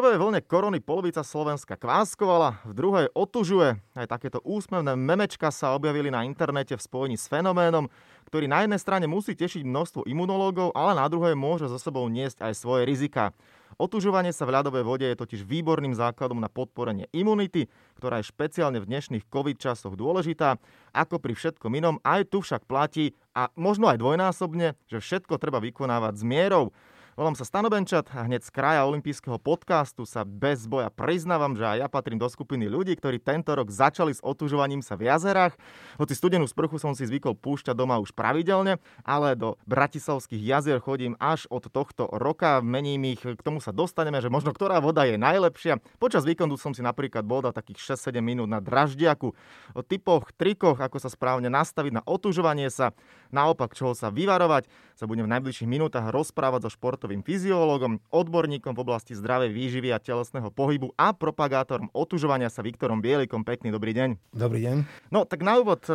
prvej vlne korony polovica Slovenska kváskovala, v druhej otužuje. Aj takéto úsmevné memečka sa objavili na internete v spojení s fenoménom, ktorý na jednej strane musí tešiť množstvo imunológov, ale na druhej môže so sebou niesť aj svoje rizika. Otužovanie sa v ľadovej vode je totiž výborným základom na podporenie imunity, ktorá je špeciálne v dnešných COVID časoch dôležitá. Ako pri všetkom inom, aj tu však platí, a možno aj dvojnásobne, že všetko treba vykonávať s mierou. Volám sa Stano Benčat a hneď z kraja olympijského podcastu sa bez boja priznávam, že aj ja patrím do skupiny ľudí, ktorí tento rok začali s otužovaním sa v jazerách. Hoci studenú sprchu som si zvykol púšťať doma už pravidelne, ale do bratislavských jazier chodím až od tohto roka. Mením ich, k tomu sa dostaneme, že možno ktorá voda je najlepšia. Počas víkendu som si napríklad bol dať takých 6-7 minút na draždiaku. O typoch, trikoch, ako sa správne nastaviť na otužovanie sa, naopak čoho sa vyvarovať, sa budem v najbližších minútach rozprávať so športovým športovým fyziológom, odborníkom v oblasti zdravej výživy a telesného pohybu a propagátorom otužovania sa Viktorom Bielikom. Pekný dobrý deň. Dobrý deň. No tak na úvod, e,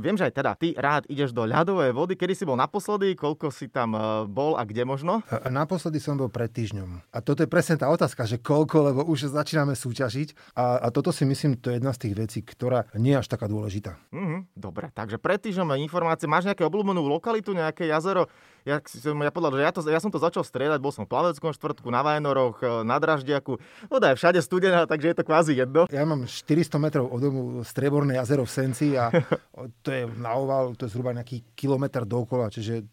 viem, že aj teda ty rád ideš do ľadovej vody. Kedy si bol naposledy, koľko si tam e, bol a kde možno? Naposledy som bol pred týždňom. A toto je presne tá otázka, že koľko, lebo už začíname súťažiť. A, a toto si myslím, to je jedna z tých vecí, ktorá nie je až taká dôležitá. Mm-hmm, dobre, takže pred týždňom informácie. Máš nejaké obľúbenú lokalitu, nejaké jazero? Ja, ja, podľa, že ja, to, ja som to začal striedať, bol som v Plaveckom štvrtku, na Vajnoroch, e, na Draždiaku. Voda je všade studená, takže je to kvázi jedno. Ja mám 400 metrov od domu Strieborné jazero v Senci a to je na oval, to je zhruba nejaký kilometr dokola, čiže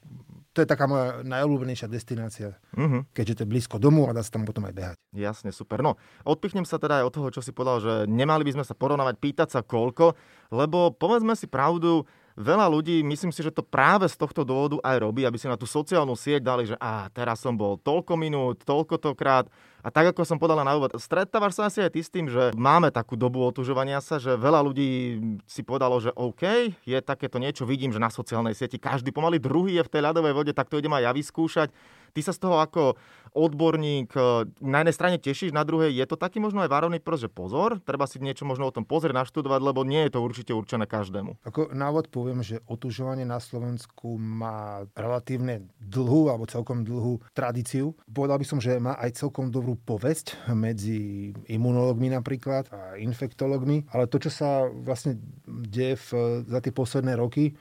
to je taká moja najobľúbenejšia destinácia, uh-huh. keďže to je blízko domu a dá sa tam potom aj behať. Jasne, super. No, odpichnem sa teda aj od toho, čo si povedal, že nemali by sme sa porovnávať, pýtať sa koľko, lebo povedzme si pravdu, veľa ľudí, myslím si, že to práve z tohto dôvodu aj robí, aby si na tú sociálnu sieť dali, že a teraz som bol toľko minút, toľko tokrát. A tak, ako som podala na úvod, stretávaš sa asi aj ty s tým, že máme takú dobu otužovania sa, že veľa ľudí si povedalo, že OK, je takéto niečo, vidím, že na sociálnej sieti každý pomaly druhý je v tej ľadovej vode, tak to idem aj ja vyskúšať. Ty sa z toho ako odborník e, na jednej strane tešíš, na druhej je to taký možno aj varovný prst, že pozor, treba si niečo možno o tom pozrieť, naštudovať, lebo nie je to určite určené každému. Ako návod poviem, že otužovanie na Slovensku má relatívne dlhú alebo celkom dlhú tradíciu. Povedal by som, že má aj celkom dobrú povesť medzi imunológmi napríklad a infektológmi, ale to, čo sa vlastne deje v, za tie posledné roky,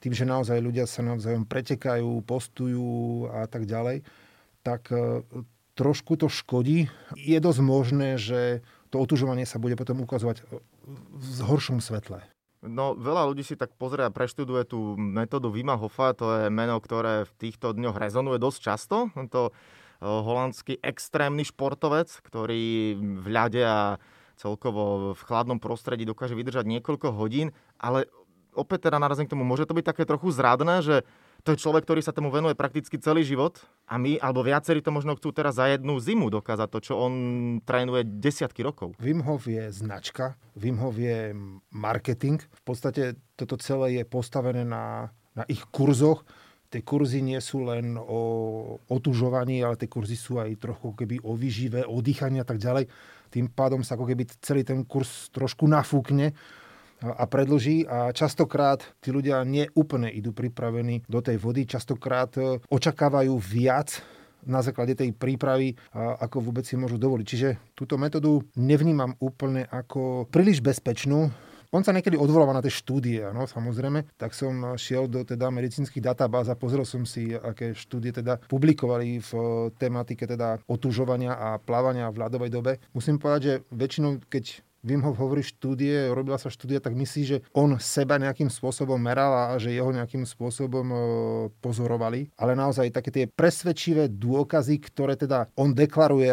tým, že naozaj ľudia sa navzájom pretekajú, postujú a tak ďalej, tak e, trošku to škodí. Je dosť možné, že to otužovanie sa bude potom ukazovať v horšom svetle. No, veľa ľudí si tak pozrie a preštuduje tú metódu Vima Hofa, to je meno, ktoré v týchto dňoch rezonuje dosť často. To e, holandský extrémny športovec, ktorý v ľade a celkovo v chladnom prostredí dokáže vydržať niekoľko hodín, ale opäť teda narazím k tomu, môže to byť také trochu zradné, že to je človek, ktorý sa tomu venuje prakticky celý život a my, alebo viacerí to možno chcú teraz za jednu zimu dokázať to, čo on trénuje desiatky rokov. Wim Hof je značka, Wim Hof je marketing. V podstate toto celé je postavené na, na ich kurzoch. Tie kurzy nie sú len o otužovaní, ale tie kurzy sú aj trochu keby o výžive, o dýchaní a tak ďalej. Tým pádom sa ako keby celý ten kurz trošku nafúkne a predlží a častokrát tí ľudia neúplne idú pripravení do tej vody, častokrát e, očakávajú viac na základe tej prípravy, ako vôbec si môžu dovoliť. Čiže túto metódu nevnímam úplne ako príliš bezpečnú, on sa niekedy odvoláva na tie štúdie, no, samozrejme. Tak som šiel do teda medicínskych databáz a pozrel som si, aké štúdie teda publikovali v tematike teda otužovania a plávania v ľadovej dobe. Musím povedať, že väčšinou, keď Wim Hof hovorí štúdie, robila sa štúdia, tak myslí, že on seba nejakým spôsobom meral a že jeho nejakým spôsobom e, pozorovali. Ale naozaj také tie presvedčivé dôkazy, ktoré teda on deklaruje,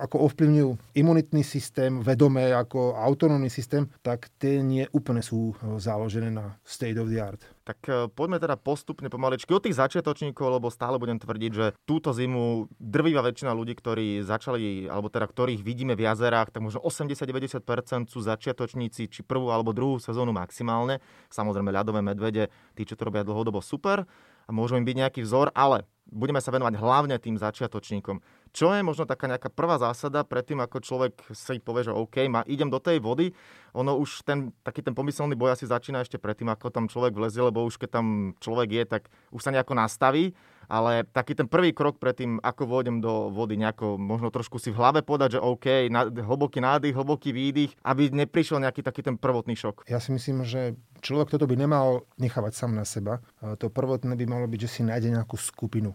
ako ovplyvňujú imunitný systém, vedomé ako autonómny systém, tak tie nie úplne sú e, založené na state of the art. Tak e, poďme teda postupne pomaličky od tých začiatočníkov, lebo stále budem tvrdiť, že túto zimu drvivá väčšina ľudí, ktorí začali, alebo teda ktorých vidíme v jazerách, tak možno 80-90% sú začiatočníci, či prvú alebo druhú sezónu maximálne. Samozrejme ľadové medvede, tí, čo to robia dlhodobo super a môžu im byť nejaký vzor, ale budeme sa venovať hlavne tým začiatočníkom. Čo je možno taká nejaká prvá zásada predtým, ako človek si povie, že OK, ma, idem do tej vody, ono už ten, taký ten pomyselný boj asi začína ešte predtým, ako tam človek vlezie, lebo už keď tam človek je, tak už sa nejako nastaví ale taký ten prvý krok pred tým, ako vôjdem do vody, nejako možno trošku si v hlave podať, že OK, na, hlboký nádych, hlboký výdych, aby neprišiel nejaký taký ten prvotný šok. Ja si myslím, že človek toto by nemal nechávať sám na seba. To prvotné by malo byť, že si nájde nejakú skupinu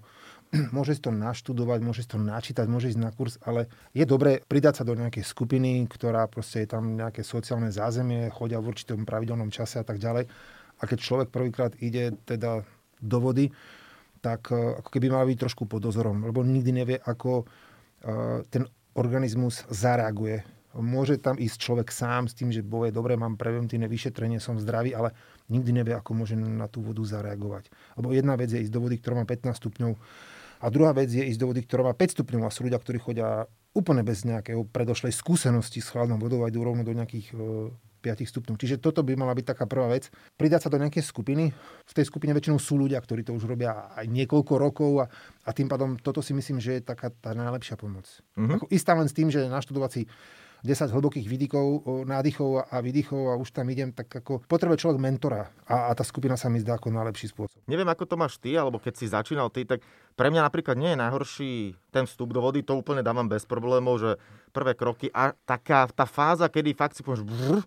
môže si to naštudovať, môže si to načítať, môže ísť na kurz, ale je dobré pridať sa do nejakej skupiny, ktorá proste je tam nejaké sociálne zázemie, chodia v určitom pravidelnom čase a tak ďalej. A keď človek prvýkrát ide teda do vody, tak e, ako keby mal byť trošku pod dozorom, lebo nikdy nevie, ako e, ten organizmus zareaguje. Môže tam ísť človek sám s tým, že povie, dobre, mám preventívne vyšetrenie, som zdravý, ale nikdy nevie, ako môže na tú vodu zareagovať. Lebo jedna vec je ísť do vody, ktorá má 15 stupňov a druhá vec je ísť do vody, ktorá má 5 stupňov a sú ľudia, ktorí chodia úplne bez nejakého predošlej skúsenosti s chladnou vodou a idú rovno do nejakých e, 5 stupňov. Čiže toto by mala byť taká prvá vec. Pridať sa do nejakej skupiny. V tej skupine väčšinou sú ľudia, ktorí to už robia aj niekoľko rokov a, a tým pádom toto si myslím, že je taká tá najlepšia pomoc. Mm-hmm. Ako istá len s tým, že naštudovať si 10 hlbokých výdykov, nádychov a výdychov a už tam idem, tak ako potrebuje človek mentora a, a tá skupina sa mi zdá ako najlepší spôsob. Neviem, ako to máš ty, alebo keď si začínal ty, tak pre mňa napríklad nie je najhorší ten vstup do vody, to úplne dávam bez problémov, že prvé kroky a taká tá fáza, kedy fakt si povieš brr,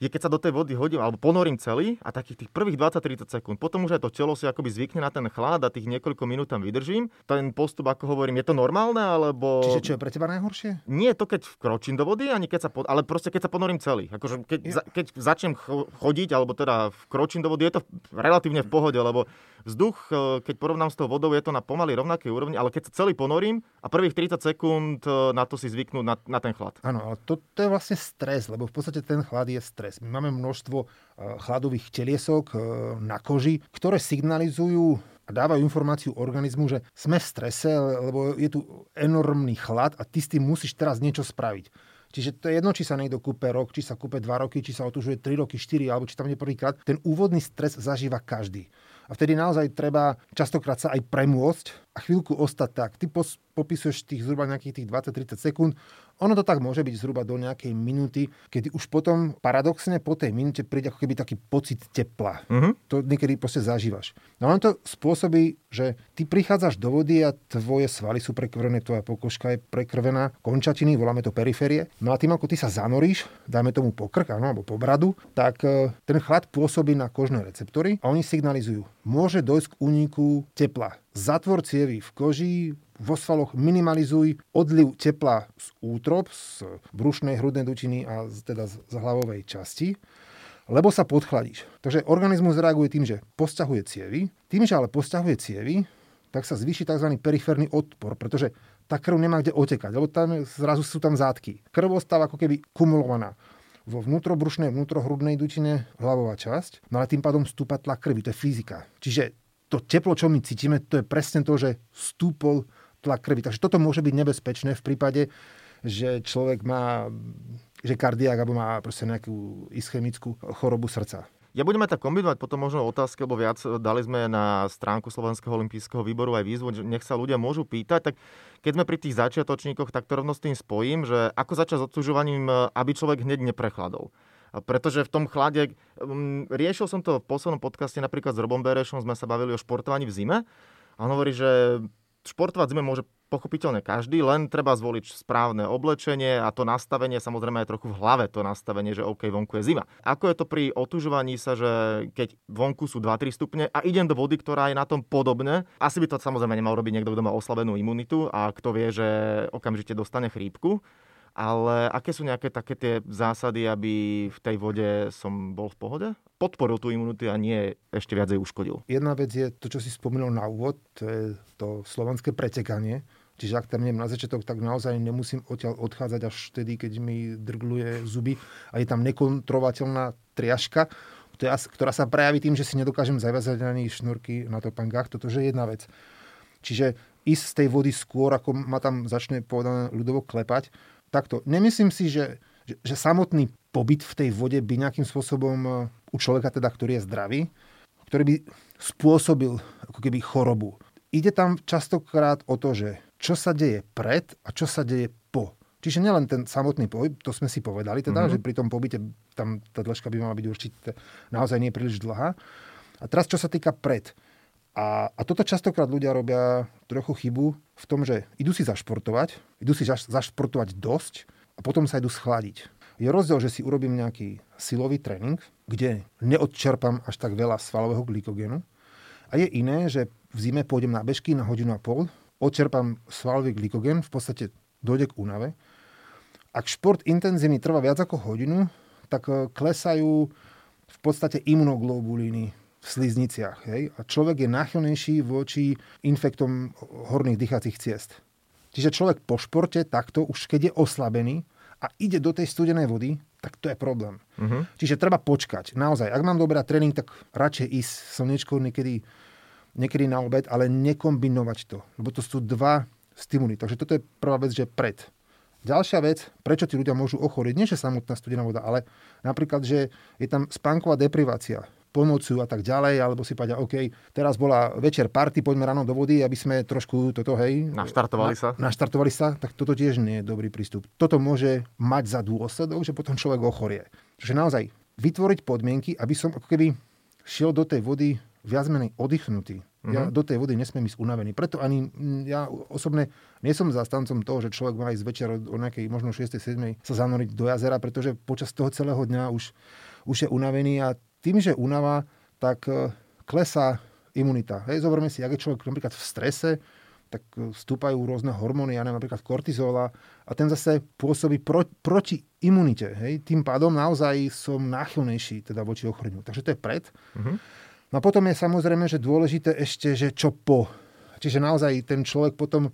je keď sa do tej vody hodím alebo ponorím celý a takých tých prvých 20-30 sekúnd. Potom už aj to telo si akoby zvykne na ten chlad a tých niekoľko minút tam vydržím. Ten postup, ako hovorím, je to normálne alebo... Čiže čo je pre teba najhoršie? Nie to, keď vkročím do vody, ani keď sa, po... ale proste keď sa ponorím celý. Akože keď, ja. za, keď začnem chodiť, alebo teda vkročím do vody, je to relatívne v pohode, lebo vzduch, e, keď porovnám s tou vodou, je to na pomaly rovnakej úrovni, ale keď sa celý ponorím a prvých 30 sekúnd e, na to si zvyknúť na, na ten chlad. Áno, ale to, to je vlastne stres, lebo v podstate ten chlad je stres. My máme množstvo e, chladových teliesok na koži, ktoré signalizujú a dávajú informáciu organizmu, že sme v strese, lebo je tu enormný chlad a ty s tým musíš teraz niečo spraviť. Čiže to je jedno, či sa niekto kúpe rok, či sa kúpe dva roky, či sa otužuje 3 roky, 4, alebo či tam nie prvýkrát. Ten úvodný stres zažíva každý. A vtedy naozaj treba častokrát sa aj premôcť a chvíľku ostať tak. Ty popisuješ tých zhruba nejakých tých 20-30 sekúnd. Ono to tak môže byť zhruba do nejakej minúty, kedy už potom paradoxne po tej minúte príde ako keby taký pocit tepla. Uh-huh. To niekedy proste zažívaš. No len to spôsobí, že ty prichádzaš do vody a tvoje svaly sú prekrvené, tvoja pokožka je prekrvená, končatiny, voláme to periférie. No a tým, ako ty sa zanoríš, dáme tomu pokrk, áno, alebo po bradu, tak e, ten chlad pôsobí na kožné receptory a oni signalizujú. Môže dojsť k úniku tepla. Zatvor cievy v koži, vo svaloch minimalizuj odliv tepla z útrop, z brušnej hrudnej dutiny a teda z hlavovej časti, lebo sa podchladíš. Takže organizmus reaguje tým, že posťahuje cievy. Tým, že ale posťahuje cievy, tak sa zvýši tzv. periférny odpor, pretože tá krv nemá kde otekať, lebo tam zrazu sú tam zátky. Krv ostáva ako keby kumulovaná vo vnútrobrušnej, vnútrohrudnej dutine hlavová časť, no ale tým pádom stúpa tlak krvi, to je fyzika. Čiže to teplo, čo my cítime, to je presne to, že stúpol tlak krvi. Takže toto môže byť nebezpečné v prípade, že človek má že kardiák alebo má proste nejakú ischemickú chorobu srdca. Ja budeme tak kombinovať potom možno otázky, lebo viac dali sme na stránku Slovenského olympijského výboru aj výzvu, nech sa ľudia môžu pýtať. Tak keď sme pri tých začiatočníkoch, tak to rovno s tým spojím, že ako začať s odsužovaním, aby človek hneď neprechladol. Pretože v tom chlade, um, riešil som to v poslednom podcaste napríklad s Robom Berešom, sme sa bavili o športovaní v zime. A on hovorí, že športovať zime môže pochopiteľne každý, len treba zvoliť správne oblečenie a to nastavenie samozrejme je trochu v hlave to nastavenie, že OK, vonku je zima. Ako je to pri otužovaní sa, že keď vonku sú 2-3 stupne a idem do vody, ktorá je na tom podobne, asi by to samozrejme nemal robiť niekto, kto má oslabenú imunitu a kto vie, že okamžite dostane chrípku ale aké sú nejaké také tie zásady, aby v tej vode som bol v pohode? Podporil tú imunitu a nie ešte viac jej uškodil. Jedna vec je to, čo si spomínal na úvod, to je to slovanské pretekanie. Čiže ak tam idem na začiatok, tak naozaj nemusím odtiaľ odchádzať až vtedy, keď mi drgluje zuby a je tam nekontrovateľná triažka, ktorá sa prejaví tým, že si nedokážem zaviazať ani šnurky na topangách. Toto je jedna vec. Čiže ísť z tej vody skôr, ako ma tam začne povedané ľudovo klepať, takto. Nemyslím si, že, že, že samotný pobyt v tej vode by nejakým spôsobom e, u človeka, teda, ktorý je zdravý, ktorý by spôsobil ako keby chorobu. Ide tam častokrát o to, že čo sa deje pred a čo sa deje po. Čiže nielen ten samotný pohyb, to sme si povedali, teda, mm-hmm. že pri tom pobyte tam tá dĺžka by mala byť určite naozaj nie príliš dlhá. A teraz, čo sa týka pred. A, a toto častokrát ľudia robia trochu chybu v tom, že idú si zašportovať, idú si zašportovať dosť a potom sa idú schladiť. Je rozdiel, že si urobím nejaký silový tréning, kde neodčerpám až tak veľa svalového glykogénu. A je iné, že v zime pôjdem na bežky na hodinu a pol, odčerpám svalový glykogén, v podstate dojde k únave. Ak šport intenzívny trvá viac ako hodinu, tak e, klesajú v podstate imunoglobulíny v slizniciach. Hej? A človek je náchylnejší voči infektom horných dýchacích ciest. Čiže človek po športe takto, už keď je oslabený, a ide do tej studenej vody, tak to je problém. Uh-huh. Čiže treba počkať. Naozaj, ak mám dobrá tréning, tak radšej ísť slnečko niekedy, niekedy na obed, ale nekombinovať to. Lebo to sú dva stimuly. Takže toto je prvá vec, že pred. Ďalšia vec, prečo tí ľudia môžu ochoriť, nie že samotná studená voda, ale napríklad, že je tam spánková deprivácia pomôcu a tak ďalej, alebo si povedia, OK, teraz bola večer party, poďme ráno do vody, aby sme trošku toto, hej... Naštartovali sa. Na, naštartovali sa, tak toto tiež nie je dobrý prístup. Toto môže mať za dôsledok, že potom človek ochorie. Čiže naozaj vytvoriť podmienky, aby som ako keby šiel do tej vody viac menej oddychnutý. Mm-hmm. Ja mhm. do tej vody nesmiem ísť unavený. Preto ani ja osobne nie som zastancom toho, že človek má ísť večer o nejakej možno 6. 7. sa zanoriť do jazera, pretože počas toho celého dňa už, už je unavený a tým, že únava, tak e, klesá imunita. Hej, zoberme si, ak je človek napríklad v strese, tak e, stúpajú rôzne hormóny, ja neviem, napríklad kortizola a ten zase pôsobí pro, proti imunite. Hej. Tým pádom naozaj som náchylnejší teda voči ochoreniu. Takže to je pred. Uh-huh. No a potom je samozrejme, že dôležité ešte, že čo po. Čiže naozaj ten človek potom e,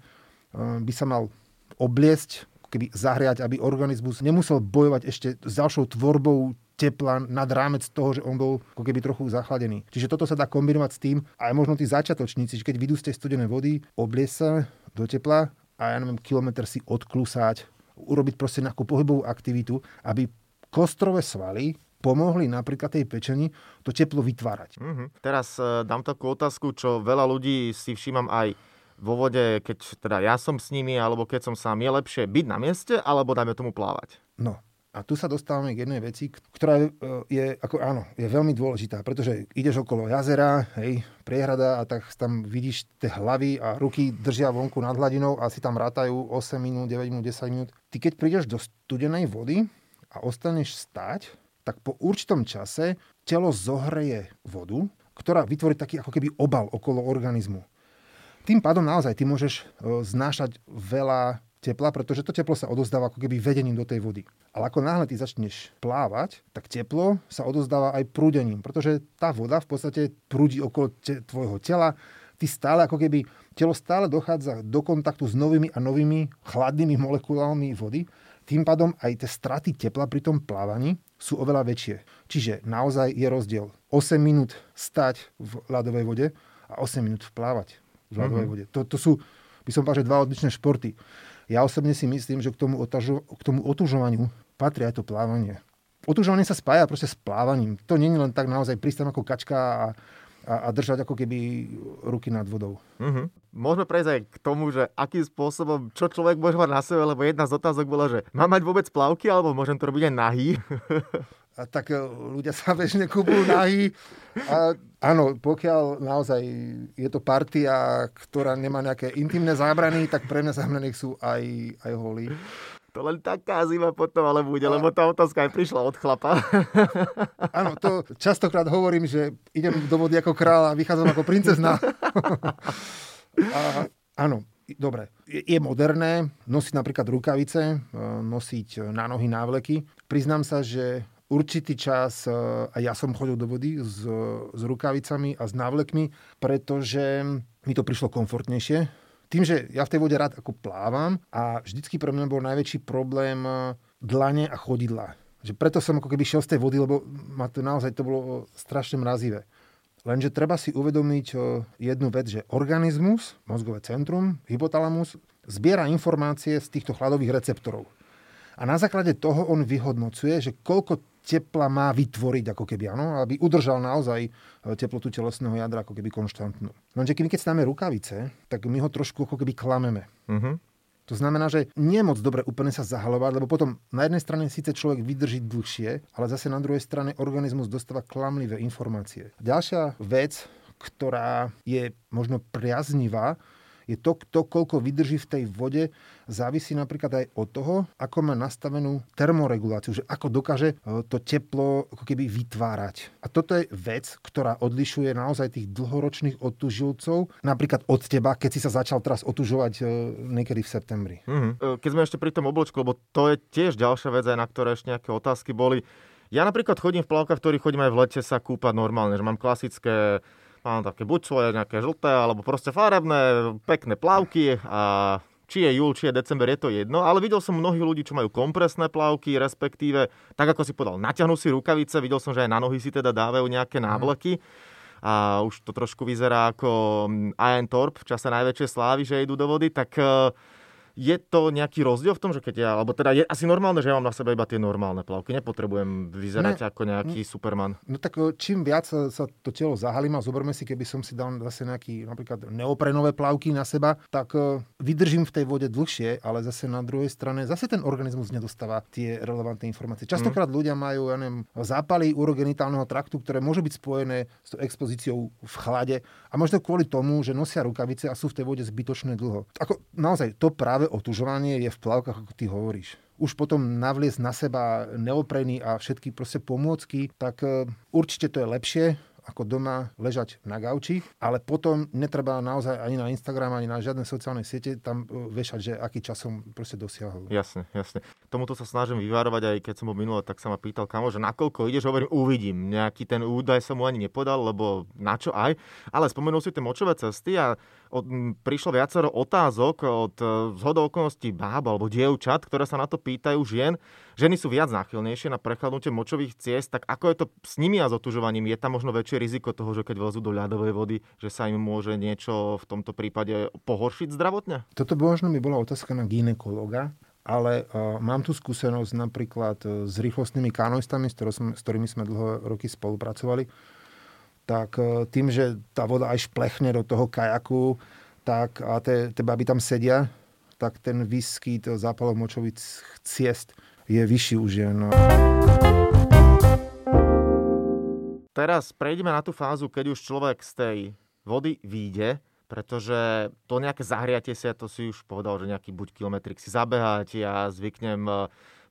by sa mal obliesť, keby zahriať, aby organizmus nemusel bojovať ešte s ďalšou tvorbou tepla nad rámec toho, že on bol ako keby trochu zachladený. Čiže toto sa dá kombinovať s tým, aj možno tí začiatočníci, keď vidú z tej studenej vody, obliesť sa do tepla a ja neviem, kilometr si odklusať, urobiť proste nejakú pohybovú aktivitu, aby kostrové svaly pomohli napríklad tej pečení to teplo vytvárať. Mm-hmm. Teraz uh, dám takú otázku, čo veľa ľudí si všímam aj vo vode, keď teda ja som s nimi, alebo keď som sám, je lepšie byť na mieste, alebo dajme tomu plávať? No, a tu sa dostávame k jednej veci, ktorá je, je, ako, áno, je veľmi dôležitá, pretože ideš okolo jazera, hej, priehrada a tak tam vidíš tie hlavy a ruky držia vonku nad hladinou a si tam rátajú 8 minút, 9 minút, 10 minút. Ty keď prídeš do studenej vody a ostaneš stať, tak po určitom čase telo zohreje vodu, ktorá vytvorí taký ako keby obal okolo organizmu. Tým pádom naozaj ty môžeš e, znášať veľa tepla, pretože to teplo sa odozdáva ako keby vedením do tej vody. Ale ako náhle ty začneš plávať, tak teplo sa odozdáva aj prúdením, pretože tá voda v podstate prúdi okolo te- tvojho tela, ty stále ako keby, telo stále dochádza do kontaktu s novými a novými chladnými molekulami vody, tým pádom aj tie straty tepla pri tom plávaní sú oveľa väčšie. Čiže naozaj je rozdiel 8 minút stať v ľadovej vode a 8 minút plávať v ľadovej mm-hmm. vode. To, to sú, by som povedal, že dva odlišné športy. Ja osobne si myslím, že k tomu, otažu, k tomu otužovaniu patrí aj to plávanie. Otužovanie sa spája proste s plávaním. To nie je len tak naozaj prísť ako kačka a, a, a držať ako keby ruky nad vodou. Uh-huh. Môžeme prejsť aj k tomu, že akým spôsobom, čo človek môže mať na sebe, lebo jedna z otázok bola, že má mať vôbec plavky, alebo môžem to robiť aj nahý? a tak e, ľudia sa bežne kúpujú nahý. A áno, pokiaľ naozaj je to partia, ktorá nemá nejaké intimné zábrany, tak pre mňa nech sú aj, aj holí. To len taká zima potom ale bude, a... lebo tá otázka aj prišla od chlapa. Áno, to častokrát hovorím, že idem do vody ako kráľ a vychádzam ako princezna. a, áno, dobre, je moderné nosiť napríklad rukavice, e, nosiť na nohy návleky. Priznám sa, že určitý čas e, a ja som chodil do vody s, s rukavicami a s návlekmi, pretože mi to prišlo komfortnejšie. Tým, že ja v tej vode rád ako plávam a vždycky pre mňa bol najväčší problém e, dlane a chodidla. Že preto som ako keby šiel z tej vody, lebo ma to naozaj to bolo strašne mrazivé. Lenže treba si uvedomiť e, jednu vec, že organizmus, mozgové centrum, hypotalamus, zbiera informácie z týchto chladových receptorov. A na základe toho on vyhodnocuje, že koľko tepla má vytvoriť, ako keby, áno, aby udržal naozaj e, teplotu telesného jadra ako keby konštantnú. Lenže keď stáme rukavice, tak my ho trošku ako keby klameme. Uh-huh. To znamená, že nie je moc dobre úplne sa zahalovať, lebo potom na jednej strane síce človek vydrží dlhšie, ale zase na druhej strane organizmus dostáva klamlivé informácie. Ďalšia vec, ktorá je možno priaznivá, je to, to, koľko vydrží v tej vode, závisí napríklad aj od toho, ako má nastavenú termoreguláciu, že ako dokáže e, to teplo ako keby vytvárať. A toto je vec, ktorá odlišuje naozaj tých dlhoročných otužilcov, napríklad od teba, keď si sa začal teraz otužovať e, niekedy v septembri. Mm-hmm. Keď sme ešte pri tom oblečku, lebo to je tiež ďalšia vec, aj na ktoré ešte nejaké otázky boli. Ja napríklad chodím v plavkách, v ktorých chodím aj v lete sa kúpať normálne, že mám klasické mám také buď svoje nejaké žlté, alebo proste farebné, pekné plavky a či je júl, či je december, je to jedno, ale videl som mnohých ľudí, čo majú kompresné plavky, respektíve, tak ako si povedal, naťahnú si rukavice, videl som, že aj na nohy si teda dávajú nejaké mhm. návleky. A už to trošku vyzerá ako mm, Ian Torp v čase najväčšej slávy, že idú do vody, tak uh, je to nejaký rozdiel v tom, že keď ja, alebo teda je asi normálne, že ja mám na sebe iba tie normálne plavky, nepotrebujem vyzerať ne, ako nejaký ne, Superman. No tak čím viac sa to telo zahalí, a zoberme si, keby som si dal zase nejaký napríklad neoprenové plavky na seba, tak vydržím v tej vode dlhšie, ale zase na druhej strane zase ten organizmus nedostáva tie relevantné informácie. Častokrát mm. ľudia majú, ja neviem, zápaly urogenitálneho traktu, ktoré môžu byť spojené s expozíciou v chlade a možno kvôli tomu, že nosia rukavice a sú v tej vode zbytočne dlho. Ako naozaj to práve práve otužovanie je v plavkách, ako ty hovoríš. Už potom navliesť na seba neopreny a všetky proste pomôcky, tak e, určite to je lepšie, ako doma ležať na gauči, ale potom netreba naozaj ani na Instagram, ani na žiadne sociálne siete tam e, vešať, že aký čas som proste dosiahol. Jasne, jasne. Tomuto sa snažím vyvárovať, aj keď som bol minulé, tak sa ma pýtal kamo, že nakoľko ideš, hovorím, uvidím. Nejaký ten údaj som mu ani nepodal, lebo na čo aj. Ale spomenul si tie močové cesty a prišlo viacero otázok od e, zhodou okolností báb alebo dievčat, ktoré sa na to pýtajú žien. Ženy sú viac náchylnejšie na prechladnutie močových ciest, tak ako je to s nimi a s otužovaním? Je tam možno väčšie riziko toho, že keď vlezú do ľadovej vody, že sa im môže niečo v tomto prípade pohoršiť zdravotne? Toto možno by bola otázka na ginekologa, ale uh, mám tu skúsenosť napríklad e, s rýchlostnými kanoistami, s ktorými sme dlho roky spolupracovali tak e, tým, že tá voda aj šplechne do toho kajaku, tak a tie, tie baby tam sedia, tak ten výskyt zápalov močových ciest je vyšší už jen. No. Teraz prejdeme na tú fázu, keď už človek z tej vody vyjde, pretože to nejaké zahriatie sa, to si už povedal, že nejaký buď kilometrik si zabehať, ja zvyknem e,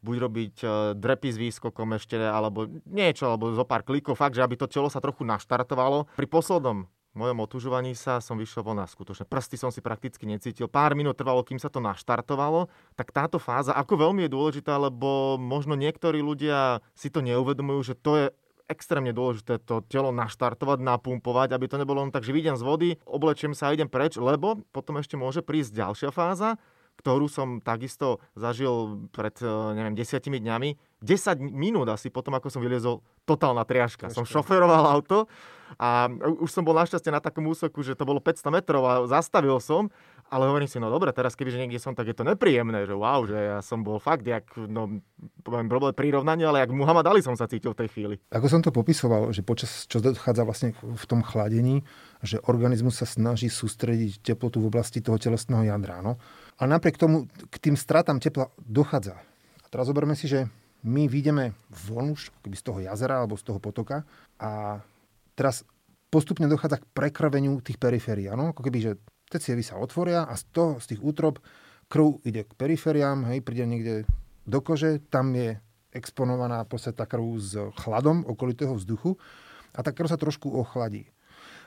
buď robiť e, drepy s výskokom ešte, alebo niečo, alebo zo pár klikov, fakt, že aby to telo sa trochu naštartovalo. Pri poslednom mojom otužovaní sa som vyšiel von a skutočne prsty som si prakticky necítil. Pár minút trvalo, kým sa to naštartovalo. Tak táto fáza, ako veľmi je dôležitá, lebo možno niektorí ľudia si to neuvedomujú, že to je extrémne dôležité to telo naštartovať, napumpovať, aby to nebolo len tak, že vidím z vody, oblečiem sa a idem preč, lebo potom ešte môže prísť ďalšia fáza, ktorú som takisto zažil pred, eh, neviem, desiatimi dňami. 10 minút asi potom, ako som vyliezol, totálna triažka. Som šoferoval auto a už som bol našťastie na takom úseku, že to bolo 500 metrov a zastavil som, ale hovorím si, no dobre, teraz kebyže niekde som, tak je to nepríjemné, že wow, že ja som bol fakt, jak, no, poviem problém prirovnanie, ale jak Muhammad Ali som sa cítil v tej chvíli. Ako som to popisoval, že počas, čo dochádza vlastne v tom chladení, že organizmus sa snaží sústrediť teplotu v oblasti toho telesného jadra, no a napriek tomu k tým stratám tepla dochádza. A teraz zoberme si, že my vyjdeme von už z toho jazera alebo z toho potoka a teraz postupne dochádza k prekrveniu tých periférií. Ano? Ako keby, že tie cievy sa otvoria a z, toho, z tých útrob krv ide k perifériám, hej, príde niekde do kože, tam je exponovaná tá krv s chladom okolitého vzduchu a tá krv sa trošku ochladí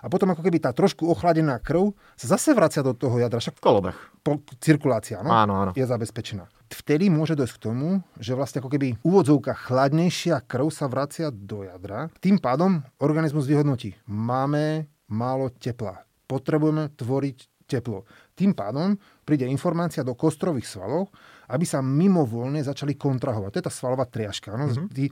a potom ako keby tá trošku ochladená krv sa zase vracia do toho jadra. Však kolobeh. Po, cirkulácia no, áno, áno. je zabezpečená. Vtedy môže dojsť k tomu, že vlastne ako keby úvodzovka chladnejšia krv sa vracia do jadra. Tým pádom organizmus vyhodnotí. Máme málo tepla. Potrebujeme tvoriť teplo. Tým pádom príde informácia do kostrových svalov, aby sa mimovoľne začali kontrahovať. To je tá svalová triažka. No? Mm-hmm. Ty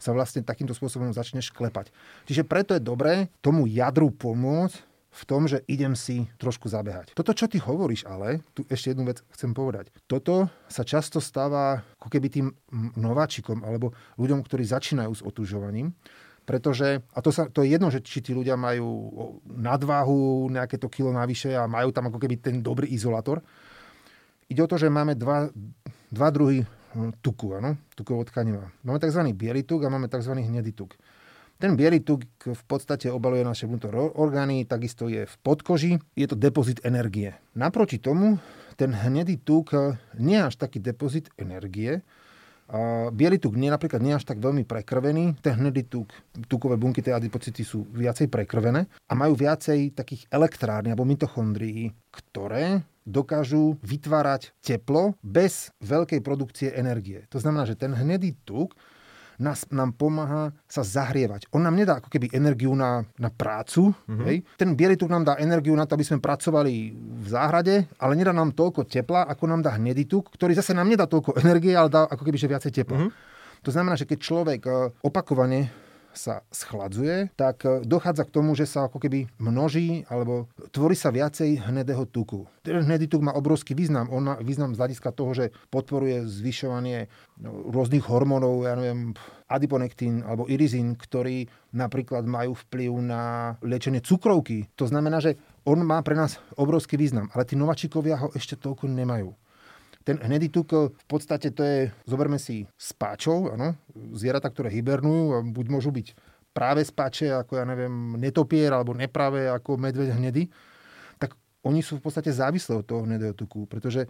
sa vlastne takýmto spôsobom začneš klepať. Čiže preto je dobré tomu jadru pomôcť v tom, že idem si trošku zabehať. Toto, čo ty hovoríš, ale, tu ešte jednu vec chcem povedať. Toto sa často stáva ako keby tým nováčikom alebo ľuďom, ktorí začínajú s otužovaním, pretože, a to, sa, to je jedno, že či tí ľudia majú nadváhu, nejaké to kilo navyše a majú tam ako keby ten dobrý izolátor, Ide o to, že máme dva, dva druhy hm, tuku, áno, tukovo tkaniva. Máme tzv. biely tuk a máme tzv. hnedý tuk. Ten biely tuk v podstate obaluje naše vnútorné orgány, takisto je v podkoži, je to depozit energie. Naproti tomu, ten hnedý tuk nie je až taký depozit energie, Bielý tuk nie, napríklad nie až tak veľmi prekrvený. Ten hnedý tuk, tukové bunky, tie adipocity sú viacej prekrvené a majú viacej takých elektrární alebo mitochondrií, ktoré dokážu vytvárať teplo bez veľkej produkcie energie. To znamená, že ten hnedý tuk nás, nám pomáha sa zahrievať. On nám nedá ako keby energiu na, na prácu. Mm-hmm. Hej. Ten biely tuk nám dá energiu na to, aby sme pracovali v záhrade, ale nedá nám toľko tepla, ako nám dá hnedý tuk, ktorý zase nám nedá toľko energie, ale dá ako keby že viacej tepla. Mm-hmm. To znamená, že keď človek e, opakovane sa schladzuje, tak e, dochádza k tomu, že sa ako keby množí alebo tvorí sa viacej hnedého tuku. Ten hnedý tuk má obrovský význam. On má význam z hľadiska toho, že podporuje zvyšovanie no, rôznych hormónov, ja neviem, adiponektín alebo irizín, ktorí napríklad majú vplyv na liečenie cukrovky. To znamená, že on má pre nás obrovský význam, ale tí nováčikovia ho ešte toľko nemajú. Ten hnedý tuk v podstate to je, zoberme si spáčov, ano, zvieratá, ktoré hibernujú a buď môžu byť práve spáče, ako ja neviem, netopier, alebo nepravé ako medveď hnedy, tak oni sú v podstate závislé od toho hnedého tuku, pretože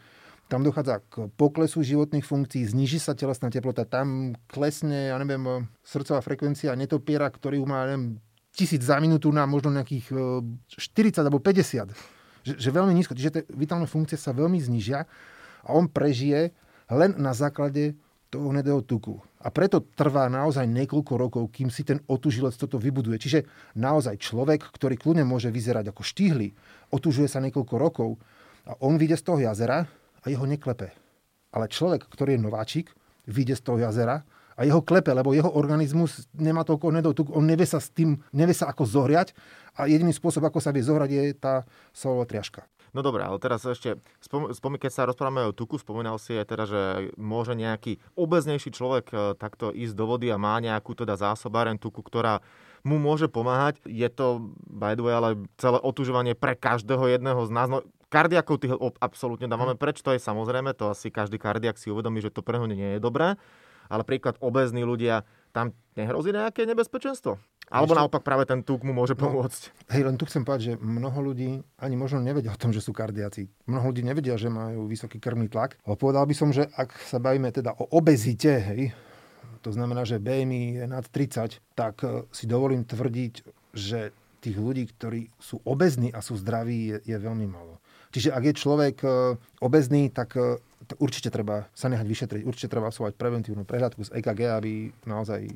tam dochádza k poklesu životných funkcií, zniží sa telesná teplota, tam klesne, ja neviem, srdcová frekvencia netopiera, ktorý má, neviem, tisíc za minútu na možno nejakých 40 alebo 50. Že, že veľmi nízko. Čiže tie vitálne funkcie sa veľmi znižia a on prežije len na základe toho hnedého tuku. A preto trvá naozaj niekoľko rokov, kým si ten otužilec toto vybuduje. Čiže naozaj človek, ktorý kľudne môže vyzerať ako štíhly, otužuje sa niekoľko rokov a on vyjde z toho jazera a jeho neklepe. Ale človek, ktorý je nováčik, vyjde z toho jazera a jeho klepe, lebo jeho organizmus nemá toľko hnedého tuku, on nevie sa s tým, nevie sa ako zohriať a jediný spôsob, ako sa vie zohrať, je tá solová triažka. No dobré, ale teraz ešte, spom, spom, keď sa rozprávame o tuku, spomínal si aj teda, že môže nejaký obeznejší človek e, takto ísť do vody a má nejakú teda zásobáren tuku, ktorá mu môže pomáhať. Je to, by the way, ale celé otužovanie pre každého jedného z nás. No, kardiakov tých absolútne dávame preč, to je samozrejme, to asi každý kardiak si uvedomí, že to pre nie je dobré. Ale príklad obezní ľudia, tam nehrozí nejaké nebezpečenstvo? Alebo naopak práve ten tuk mu môže no, pomôcť. Hej, len tu chcem povedať, že mnoho ľudí ani možno nevedia o tom, že sú kardiaci. Mnoho ľudí nevedia, že majú vysoký krvný tlak. Ale povedal by som, že ak sa bavíme teda o obezite, hej, to znamená, že BMI je nad 30, tak e, si dovolím tvrdiť, že tých ľudí, ktorí sú obezní a sú zdraví, je, je veľmi málo. Čiže ak je človek e, obezný, tak e, určite treba sa nehať vyšetriť, určite treba absolvovať preventívnu prehľadku z EKG, aby naozaj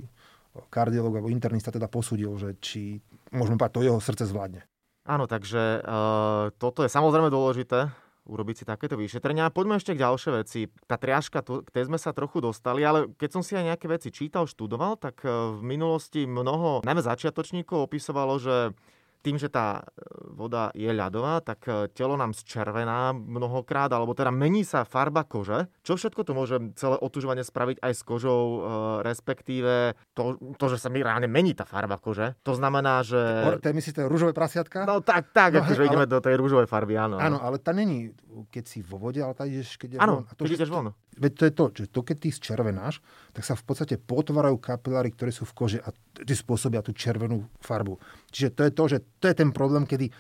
kardiolog alebo internista teda posúdil, že či možno to jeho srdce zvládne. Áno, takže uh, toto je samozrejme dôležité, urobiť si takéto vyšetrenia. Poďme ešte k ďalšej veci. Tá triažka, k tej sme sa trochu dostali, ale keď som si aj nejaké veci čítal, študoval, tak e, v minulosti mnoho, najmä začiatočníkov, opisovalo, že tým, že tá e, voda je ľadová, tak e, telo nám zčervená mnohokrát, alebo teda mení sa farba kože. Čo všetko to môže celé otužovanie spraviť aj s kožou, e, respektíve to, to, že sa mi reálne mení tá farba kože. To znamená, že... To je myslíte rúžové prasiatka? No tak, tak, no, akože ale... ideme do tej rúžovej farby, áno. Áno, ale tá není, keď si vo vode, ale tá ideš, keď je áno, von. A to, keď ideš von. Veď to je to, že to, keď ty zčervenáš, tak sa v podstate potvárajú kapiláry, ktoré sú v kože a ty spôsobia tú červenú farbu. Čiže to je to, že to je ten problém, kedy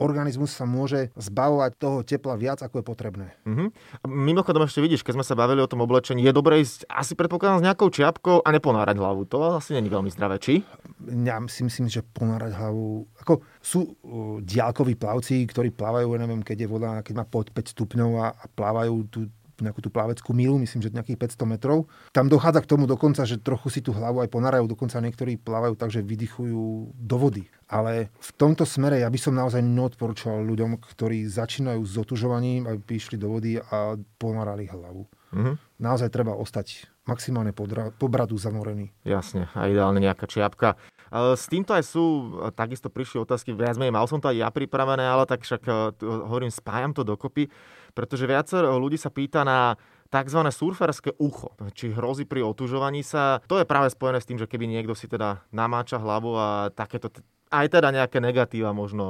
organizmus sa môže zbavovať toho tepla viac, ako je potrebné. Mm-hmm. Mimochodom ešte vidíš, keď sme sa bavili o tom oblečení, je dobré ísť asi predpokladám s nejakou čiapkou a neponárať hlavu. To asi není veľmi zdravé, či? Ja si myslím, že ponárať hlavu... Ako sú uh, diálkoví plavci, ktorí plávajú, neviem, keď je voda, keď má pod 5 stupňov a, a plávajú tu nejakú tú plaveckú milu, myslím, že nejakých 500 metrov. Tam dochádza k tomu dokonca, že trochu si tú hlavu aj ponarajú, dokonca niektorí plávajú tak, že vydychujú do vody. Ale v tomto smere ja by som naozaj neodporúčal ľuďom, ktorí začínajú s otužovaním, aby išli do vody a ponarali hlavu. Mm-hmm. Naozaj treba ostať maximálne po bradu zamorený. Jasne, a ideálne nejaká čiapka. S týmto aj sú, takisto prišli otázky, viac menej mal som to aj ja pripravené, ale tak však hovorím, spájam to dokopy pretože viacero ľudí sa pýta na tzv. surferské ucho. Či hrozí pri otužovaní sa. To je práve spojené s tým, že keby niekto si teda namáča hlavu a takéto aj teda nejaké negatíva možno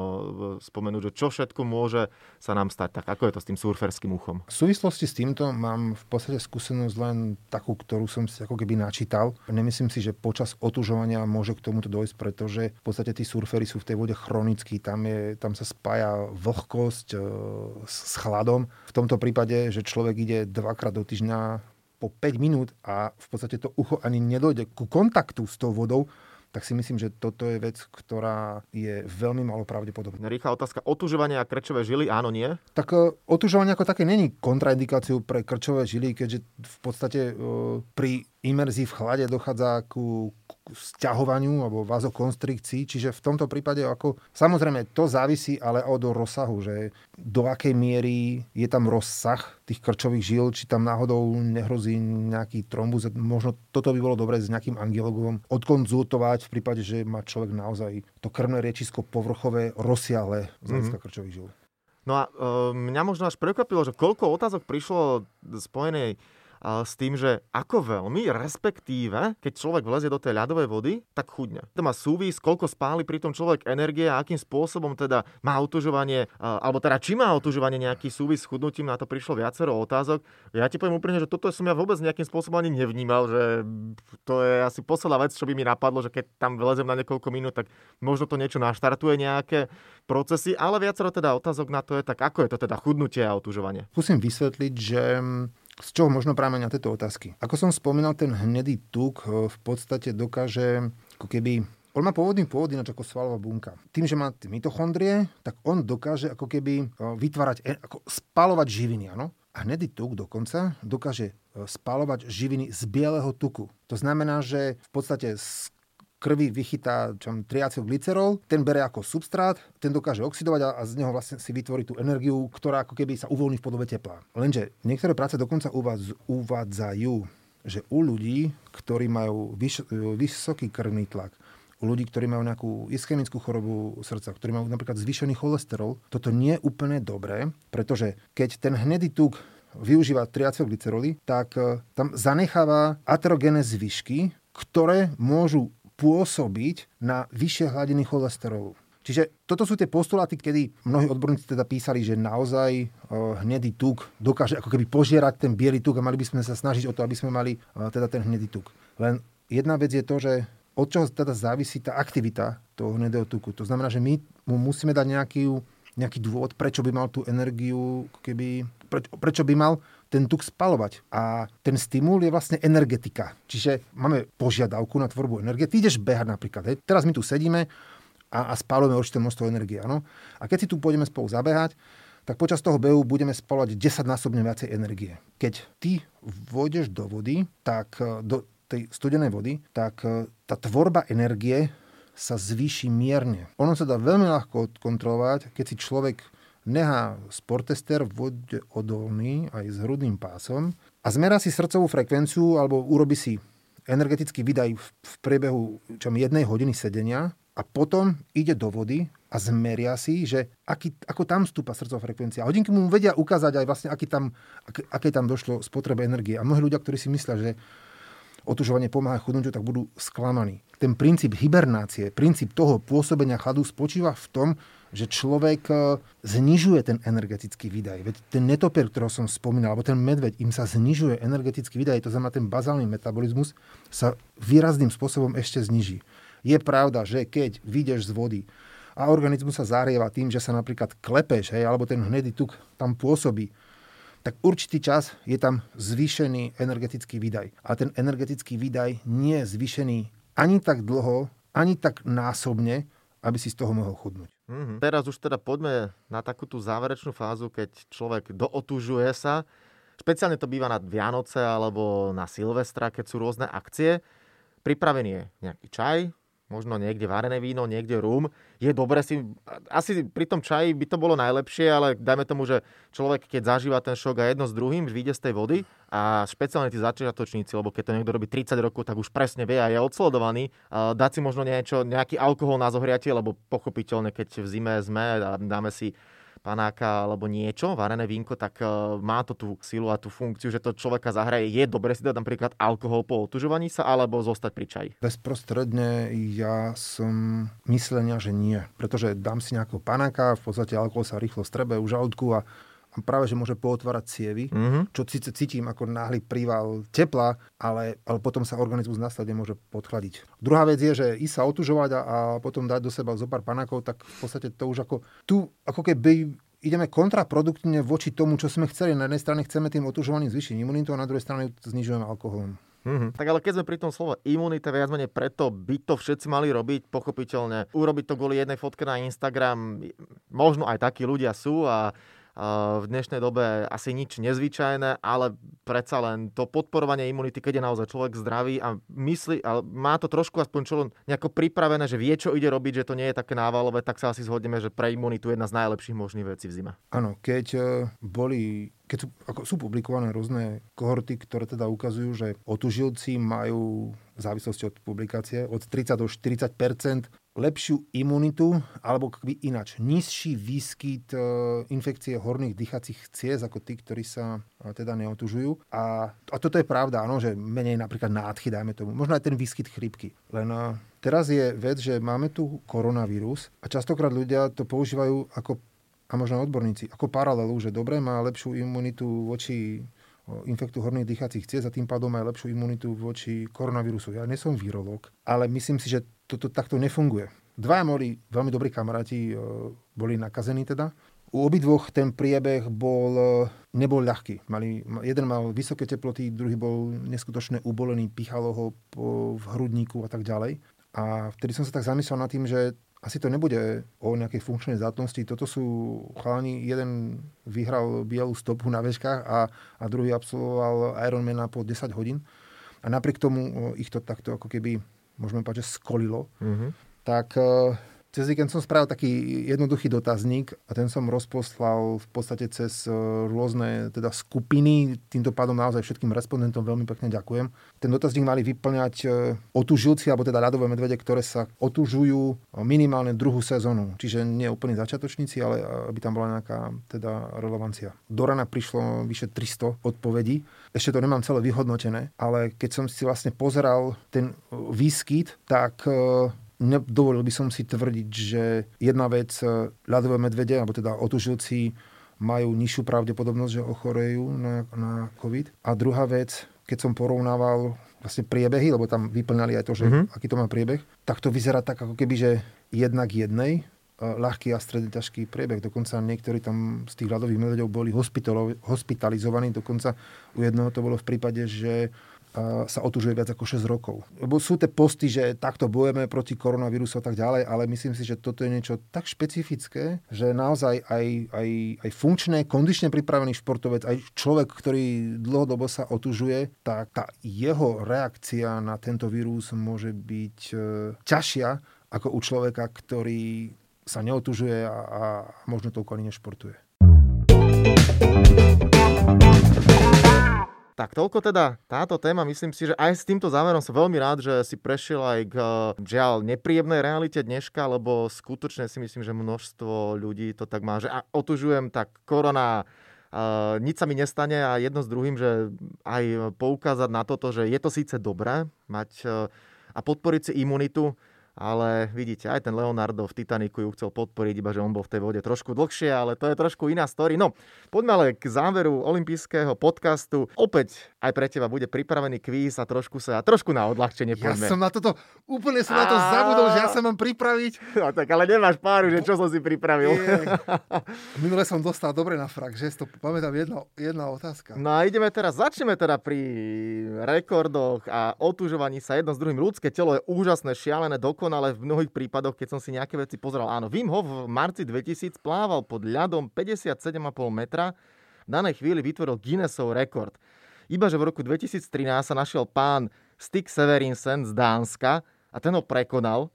spomenúť, že čo všetko môže sa nám stať. Tak ako je to s tým surferským uchom? V súvislosti s týmto mám v podstate skúsenosť len takú, ktorú som si ako keby načítal. Nemyslím si, že počas otužovania môže k tomuto dojsť, pretože v podstate tí surfery sú v tej vode chronickí. Tam, je, tam sa spája vlhkosť e, s chladom. V tomto prípade, že človek ide dvakrát do týždňa po 5 minút a v podstate to ucho ani nedojde ku kontaktu s tou vodou, tak si myslím, že toto je vec, ktorá je veľmi malo pravdepodobná. Rýchla otázka. Otužovanie a krčové žily, áno, nie? Tak e, otužovanie ako také není kontraindikáciou pre krčové žily, keďže v podstate e, pri imerzii v chlade dochádza ku, sťahovaniu alebo vazokonstrikcii, čiže v tomto prípade ako, samozrejme to závisí ale od rozsahu, že do akej miery je tam rozsah tých krčových žil, či tam náhodou nehrozí nejaký trombus. Možno toto by bolo dobre s nejakým angiologovom odkonzultovať v prípade, že má človek naozaj to krvné riečisko povrchové rozsiahle z hľadiska mm-hmm. krčových žil. No a e, mňa možno až prekvapilo, že koľko otázok prišlo spojenej s tým, že ako veľmi, respektíve, keď človek vlezie do tej ľadovej vody, tak chudne. To má súvis, koľko spáli pri tom človek energie a akým spôsobom teda má otužovanie, alebo teda či má otužovanie nejaký súvis s chudnutím, na to prišlo viacero otázok. Ja ti poviem úprimne, že toto som ja vôbec nejakým spôsobom ani nevnímal, že to je asi posledná vec, čo by mi napadlo, že keď tam vylezem na niekoľko minút, tak možno to niečo naštartuje nejaké procesy, ale viacero teda otázok na to je, tak ako je to teda chudnutie a otužovanie? Musím vysvetliť, že z čoho možno na tieto otázky. Ako som spomínal, ten hnedý tuk e, v podstate dokáže ako keby on má pôvodný pôvod ináč ako svalová bunka. Tým, že má mitochondrie, tak on dokáže ako keby e, vytvárať, e, ako spalovať živiny, áno? A hnedý tuk dokonca dokáže spalovať živiny z bieleho tuku. To znamená, že v podstate z krvi vychytá triacylglycerol, ten bere ako substrát, ten dokáže oxidovať a, a z neho vlastne si vytvorí tú energiu, ktorá ako keby sa uvoľní v podobe tepla. Lenže niektoré práce dokonca uvádzajú, že u ľudí, ktorí majú vyš, vysoký krvný tlak, u ľudí, ktorí majú nejakú ischemickú chorobu srdca, ktorí majú napríklad zvýšený cholesterol, toto nie je úplne dobré, pretože keď ten hnedý tuk využíva triacylglyceroly, tak e, tam zanecháva aterogénne zvyšky, ktoré môžu pôsobiť na vyššie hladiny cholesterolu. Čiže toto sú tie postuláty, kedy mnohí odborníci teda písali, že naozaj hnedý tuk dokáže ako keby požierať ten biely tuk a mali by sme sa snažiť o to, aby sme mali teda ten hnedý tuk. Len jedna vec je to, že od čoho teda závisí tá aktivita toho hnedého tuku. To znamená, že my mu musíme dať nejaký, nejaký dôvod, prečo by mal tú energiu, keby, prečo, prečo by mal ten tuk spalovať. A ten stimul je vlastne energetika. Čiže máme požiadavku na tvorbu energie. Ty ideš behať napríklad. Hej. Teraz my tu sedíme a, a spalujeme určité množstvo energie. Ano? A keď si tu pôjdeme spolu zabehať, tak počas toho behu budeme spalovať 10-násobne viacej energie. Keď ty vôjdeš do vody, tak e, do tej studenej vody, tak e, tá tvorba energie sa zvýši mierne. Ono sa dá veľmi ľahko kontrolovať, keď si človek nechá sportester vode odolný aj s hrudným pásom a zmerá si srdcovú frekvenciu alebo urobi si energetický výdaj v priebehu čom jednej hodiny sedenia a potom ide do vody a zmeria si, že aký, ako tam stúpa srdcová frekvencia. A hodinky mu vedia ukázať aj vlastne, aký tam, aké, aké tam došlo spotrebe energie. A mnohí ľudia, ktorí si myslia, že otužovanie pomáha chudnutiu, tak budú sklamaní. Ten princíp hibernácie, princíp toho pôsobenia chladu spočíva v tom, že človek e, znižuje ten energetický výdaj. Veď ten netopier, ktorého som spomínal, alebo ten medveď, im sa znižuje energetický výdaj, to znamená ten bazálny metabolizmus sa výrazným spôsobom ešte zniží. Je pravda, že keď vyjdeš z vody a organizmus sa zahrieva tým, že sa napríklad klepeš, hej, alebo ten hnedý tuk tam pôsobí, tak určitý čas je tam zvýšený energetický výdaj. A ten energetický výdaj nie je zvýšený ani tak dlho, ani tak násobne, aby si z toho mohol chudnúť. Mm-hmm. Teraz už teda poďme na takú tú záverečnú fázu, keď človek dootužuje sa. Špeciálne to býva na Vianoce alebo na Silvestra, keď sú rôzne akcie. Pripravený je nejaký čaj, možno niekde varené víno, niekde rum. Je dobre si, asi pri tom čaji by to bolo najlepšie, ale dajme tomu, že človek, keď zažíva ten šok a jedno s druhým, vyjde z tej vody a špeciálne tí začiatočníci, lebo keď to niekto robí 30 rokov, tak už presne vie a je odsledovaný, dať si možno niečo, nejaký alkohol na zohriatie, lebo pochopiteľne, keď v zime sme a dáme si panáka alebo niečo, varené vínko, tak uh, má to tú silu a tú funkciu, že to človeka zahraje. Je dobre si dať napríklad alkohol po otužovaní sa alebo zostať pri čaji? Bezprostredne ja som myslenia, že nie. Pretože dám si nejakého panáka, v podstate alkohol sa rýchlo strebe u žalúdku a práve že môže pootvárať cievy, mm-hmm. čo síce cítim ako náhly príval tepla, ale, ale potom sa organizmus následne môže podchladiť. Druhá vec je, že ísť sa otužovať a, a potom dať do seba zo pár panakov, tak v podstate to už ako tu ako keby ideme kontraproduktne voči tomu, čo sme chceli. Na jednej strane chceme tým otužovaním zvýšiť imunitu a na druhej strane znižujeme alkoholom. Mm-hmm. Tak ale keď sme pri tom slove imunita, viac menej preto by to všetci mali robiť, pochopiteľne. Urobiť to kvôli jednej fotke na Instagram, možno aj takí ľudia sú a v dnešnej dobe asi nič nezvyčajné, ale predsa len to podporovanie imunity, keď je naozaj človek zdravý a myslí, ale má to trošku aspoň čo nejako pripravené, že vie, čo ide robiť, že to nie je také návalové, tak sa asi zhodneme, že pre imunitu je jedna z najlepších možných vecí v zime. Áno, keď e, boli keď sú, ako sú publikované rôzne kohorty, ktoré teda ukazujú, že otužilci majú v závislosti od publikácie od 30 do 40 lepšiu imunitu, alebo keby inač, nižší výskyt e, infekcie horných dýchacích ciest ako tí, ktorí sa e, teda neotužujú. A, a toto je pravda, áno, že menej napríklad nádchy, dajme tomu. Možno aj ten výskyt chrypky. Len e, teraz je vec, že máme tu koronavírus a častokrát ľudia to používajú ako, a možno odborníci, ako paralelu, že dobre, má lepšiu imunitu voči infektu horných dýchacích ciest a tým pádom aj lepšiu imunitu voči koronavírusu. Ja nie som virológ, ale myslím si, že toto takto nefunguje. Dvaja mori veľmi dobrí kamaráti e, boli nakazení teda. U obidvoch ten priebeh bol, e, nebol ľahký. Mali, jeden mal vysoké teploty, druhý bol neskutočne ubolený, pichalo ho po, v hrudníku a tak ďalej. A vtedy som sa tak zamyslel nad tým, že asi to nebude o nejakej funkčnej zdatnosti. Toto sú chalani, jeden vyhral bielú stopu na veškách a, a druhý absolvoval Ironmana po 10 hodín. A napriek tomu ich to takto ako keby, môžeme povedať, že skolilo. Mm-hmm. Tak cez víkend som spravil taký jednoduchý dotazník a ten som rozposlal v podstate cez e, rôzne teda skupiny. Týmto pádom naozaj všetkým respondentom veľmi pekne ďakujem. Ten dotazník mali vyplňať e, otužilci alebo teda ľadové medvede, ktoré sa otužujú minimálne druhú sezónu. Čiže nie úplní začiatočníci, ale aby tam bola nejaká teda relevancia. Do rana prišlo vyše 300 odpovedí. Ešte to nemám celé vyhodnotené, ale keď som si vlastne pozeral ten výskyt, tak e, Nedovolil by som si tvrdiť, že jedna vec, e, ľadové medvede, alebo teda otužilci majú nižšiu pravdepodobnosť, že ochorejú na, na COVID. A druhá vec, keď som porovnával vlastne priebehy, lebo tam vyplňali aj to, že mm-hmm. aký to má priebeh, tak to vyzerá tak ako keby, že jednak jednej, e, ľahký a stredne ťažký priebeh. Dokonca niektorí tam z tých ľadových medvedov boli hospitalizovaní. Dokonca u jedného to bolo v prípade, že sa otužuje viac ako 6 rokov. Lebo sú tie posty, že takto bojujeme proti koronavírusu a tak ďalej, ale myslím si, že toto je niečo tak špecifické, že naozaj aj, aj, aj funkčné, kondične pripravený športovec, aj človek, ktorý dlhodobo sa otužuje, tak tá jeho reakcia na tento vírus môže byť e, ťažšia ako u človeka, ktorý sa neotužuje a, a možno toľko ani nešportuje. Tak toľko teda táto téma. Myslím si, že aj s týmto záverom som veľmi rád, že si prešiel aj k žiaľ nepríjemnej realite dneška, lebo skutočne si myslím, že množstvo ľudí to tak má, že a otužujem, tak korona, uh, nič sa mi nestane a jedno s druhým, že aj poukázať na toto, že je to síce dobré mať uh, a podporiť si imunitu, ale vidíte, aj ten Leonardo v Titaniku ju chcel podporiť, iba že on bol v tej vode trošku dlhšie, ale to je trošku iná story. No, poďme ale k záveru olympijského podcastu. Opäť aj pre teba bude pripravený kvíz a trošku sa, a trošku na odľahčenie poďme. Ja som na toto, úplne som na to zabudol, že ja sa mám pripraviť. No tak, ale nemáš páru, že čo som si pripravil. Minule som dostal dobre na frak, že to pamätám jedna, jedna otázka. No a ideme teraz, začneme teda pri rekordoch a otužovaní sa jedno s druhým. Ľudské telo je úžasné, šialené, dokonalé dokonale v mnohých prípadoch, keď som si nejaké veci pozeral. Áno, Wim Hof v marci 2000 plával pod ľadom 57,5 metra. V danej chvíli vytvoril Guinnessov rekord. Ibaže v roku 2013 sa našiel pán Stig Severinsen z Dánska a ten ho prekonal.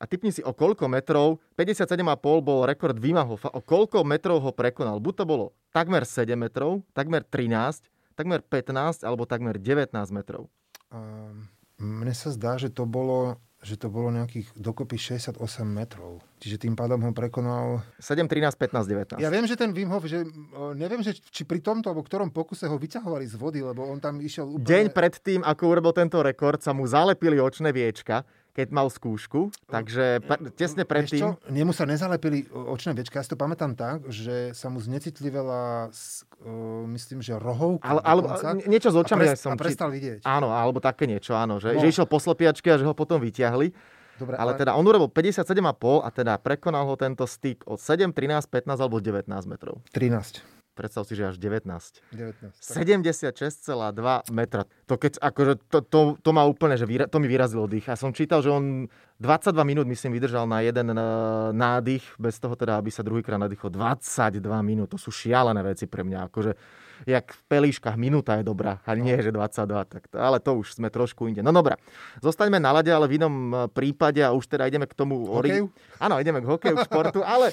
A typni si, o koľko metrov, 57,5 bol rekord Vima Hofa, o koľko metrov ho prekonal. Buď to bolo takmer 7 metrov, takmer 13, takmer 15 alebo takmer 19 metrov. Um, mne sa zdá, že to bolo že to bolo nejakých dokopy 68 metrov. Čiže tým pádom ho prekonal... 7, 13, 15, 19. Ja viem, že ten Wim Hof, že neviem, že či pri tomto alebo ktorom pokuse ho vyťahovali z vody, lebo on tam išiel úplne... Deň pred tým, ako urobil tento rekord, sa mu zalepili očné viečka keď mal skúšku, takže p- tesne predtým... Čo? Nemu sa nezalepili očné viečka, ja si to pamätám tak, že sa mu znecitlivela, uh, myslím, že rohovka. Ale, ale niečo s očami a, pres, som... A prestal vidieť. Áno, alebo také niečo, áno, že, no. že išiel po slepiačke a že ho potom vyťahli. Dobre, ale, ale teda on urobil 57,5 a teda prekonal ho tento styk od 7, 13, 15 alebo 19 metrov. 13 predstav si, že až 19. 19 76,2 metra. To, keď, akože, to, to, to má úplne, že výra, to mi vyrazilo dých. Ja som čítal, že on 22 minút, myslím, vydržal na jeden uh, nádych, bez toho teda, aby sa druhýkrát nadýchol. 22 minút, to sú šialené veci pre mňa. Akože, jak v pelíškach minúta je dobrá, a nie, že 22, tak, ale to už sme trošku inde. No dobré, zostaňme na lade, ale v inom e, prípade a už teda ideme k tomu... Hokeju? Áno, ideme k hokeju, k športu, ale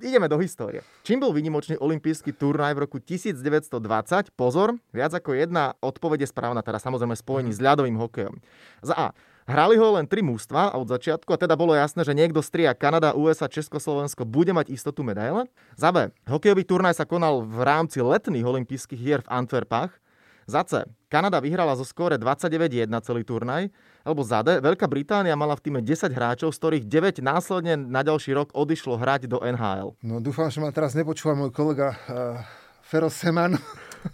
ideme do histórie. Čím bol vynimočný olimpijský turnaj v roku 1920? Pozor, viac ako jedna odpoveď je správna, teda samozrejme spojení s ľadovým hokejom. Za A. Hrali ho len tri mústva od začiatku a teda bolo jasné, že niekto z tria Kanada, USA, Československo bude mať istotu medaile. Za B. Hokejový turnaj sa konal v rámci letných olympijských hier v Antwerpách. Za C. Kanada vyhrala zo skóre 29-1 celý turnaj alebo zade, Veľká Británia mala v týme 10 hráčov, z ktorých 9 následne na ďalší rok odišlo hrať do NHL. No dúfam, že ma teraz nepočúva môj kolega uh, Fero Seman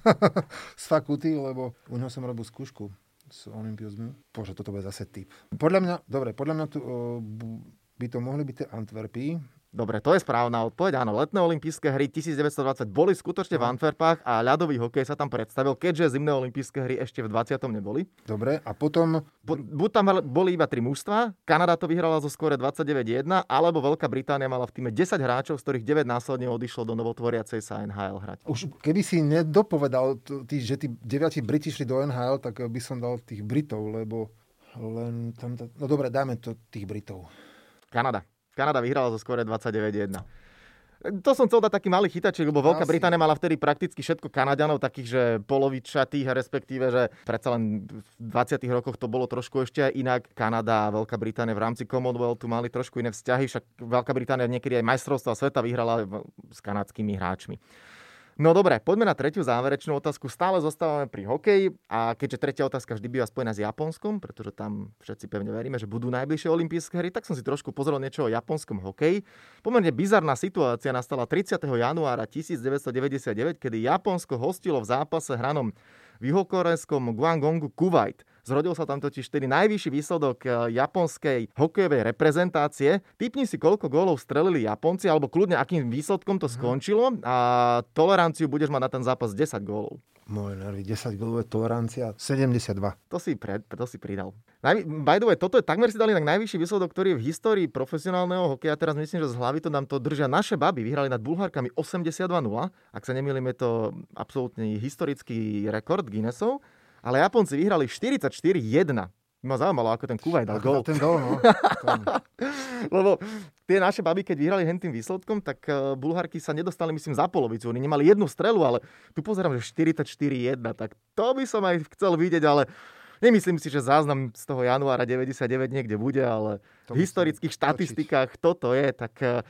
z fakulty, lebo u neho som robil skúšku s Olympiozmi. Bože, toto bude zase typ. Podľa mňa, dobre, podľa mňa tu, uh, by to mohli byť tie Antwerpy, Dobre, to je správna odpoveď. Áno, letné olympijské hry 1920 boli skutočne v no. Antwerpách a ľadový hokej sa tam predstavil, keďže zimné olympijské hry ešte v 20. neboli. Dobre, a potom... Bu- buď tam boli iba tri mužstva, Kanada to vyhrala zo skore 29-1, alebo Veľká Británia mala v týme 10 hráčov, z ktorých 9 následne odišlo do novotvoriacej sa NHL hrať. Už keby si nedopovedal, tý, že tí 9 Briti šli do NHL, tak by som dal tých Britov, lebo len tam... No dobre, dajme to tých Britov. Kanada. Kanada vyhrala zo skore 29-1. To som chcel dať taký malý chytaček, lebo Veľká Británia mala vtedy prakticky všetko Kanaďanov, takých, že polovičatých, respektíve, že predsa len v 20. rokoch to bolo trošku ešte aj inak. Kanada a Veľká Británia v rámci Commonwealthu mali trošku iné vzťahy, však Veľká Británia niekedy aj majstrovstva sveta vyhrala s kanadskými hráčmi. No dobre, poďme na tretiu záverečnú otázku. Stále zostávame pri hokeji a keďže tretia otázka vždy býva spojená s Japonskom, pretože tam všetci pevne veríme, že budú najbližšie olympijské hry, tak som si trošku pozrel niečo o japonskom hokeji. Pomerne bizarná situácia nastala 30. januára 1999, kedy Japonsko hostilo v zápase hranom v juhokorejskom Guangongu Kuwait. Zrodil sa tam totiž tedy najvyšší výsledok eh, japonskej hokejovej reprezentácie. Typni si, koľko gólov strelili Japonci, alebo kľudne akým výsledkom to mhm. skončilo a toleranciu budeš mať na ten zápas 10 gólov. Moje nervy, 10 gólov je tolerancia, 72. To si, pre, to si pridal. By the way, toto je takmer si dali na najvyšší výsledok, ktorý je v histórii profesionálneho hokeja. Teraz myslím, že z hlavy to nám to držia naše baby. Vyhrali nad Bulharkami 82-0. Ak sa nemýlim, je to absolútne historický rekord Guinnessov ale Japonci vyhrali 44-1. Ma zaujímalo, ako ten Kuwait dal gol. Ten gol, no. Lebo tie naše baby, keď vyhrali tým výsledkom, tak uh, Bulharky sa nedostali, myslím, za polovicu. Oni nemali jednu strelu, ale tu pozerám, že 44-1. Tak to by som aj chcel vidieť, ale Nemyslím si, že záznam z toho januára 99 niekde bude, ale to v historických štatistikách toto je, tak uh,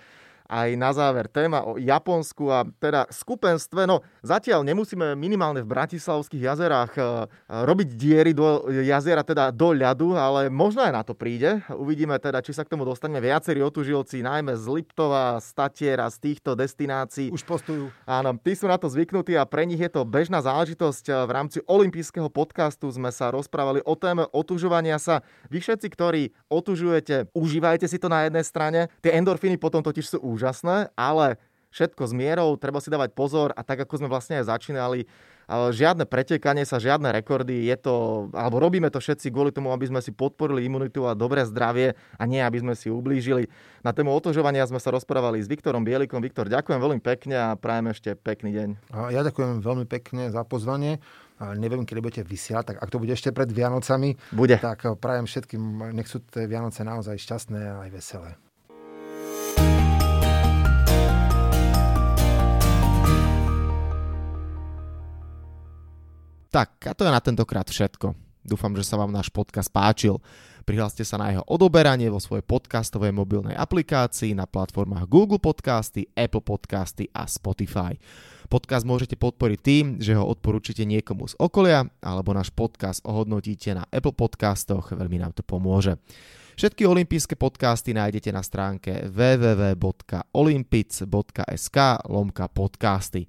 aj na záver téma o Japonsku a teda skupenstve. No zatiaľ nemusíme minimálne v Bratislavských jazerách e, robiť diery do jazera, teda do ľadu, ale možno aj na to príde. Uvidíme teda, či sa k tomu dostaneme viacerí otužilci, najmä z Liptova, z Tatiera, z týchto destinácií. Už postujú. Áno, tí sú na to zvyknutí a pre nich je to bežná záležitosť. V rámci olympijského podcastu sme sa rozprávali o téme otužovania sa. Vy všetci, ktorí otužujete, užívajte si to na jednej strane. Tie endorfíny potom totiž sú úžasné, ale všetko s mierou, treba si dávať pozor a tak, ako sme vlastne aj začínali, žiadne pretekanie sa, žiadne rekordy, je to, alebo robíme to všetci kvôli tomu, aby sme si podporili imunitu a dobré zdravie a nie, aby sme si ublížili. Na tému otožovania sme sa rozprávali s Viktorom Bielikom. Viktor, ďakujem veľmi pekne a prajem ešte pekný deň. Ja ďakujem veľmi pekne za pozvanie. Neviem, kedy budete vysielať, tak ak to bude ešte pred Vianocami, bude. tak prajem všetkým, nech sú tie Vianoce naozaj šťastné a aj veselé. Tak, a to je na tentokrát všetko. Dúfam, že sa vám náš podcast páčil. Prihláste sa na jeho odoberanie vo svojej podcastovej mobilnej aplikácii na platformách Google Podcasty, Apple Podcasty a Spotify. Podcast môžete podporiť tým, že ho odporúčite niekomu z okolia alebo náš podcast ohodnotíte na Apple Podcastoch, veľmi nám to pomôže. Všetky olympijské podcasty nájdete na stránke www.olympic.sk lomka podcasty.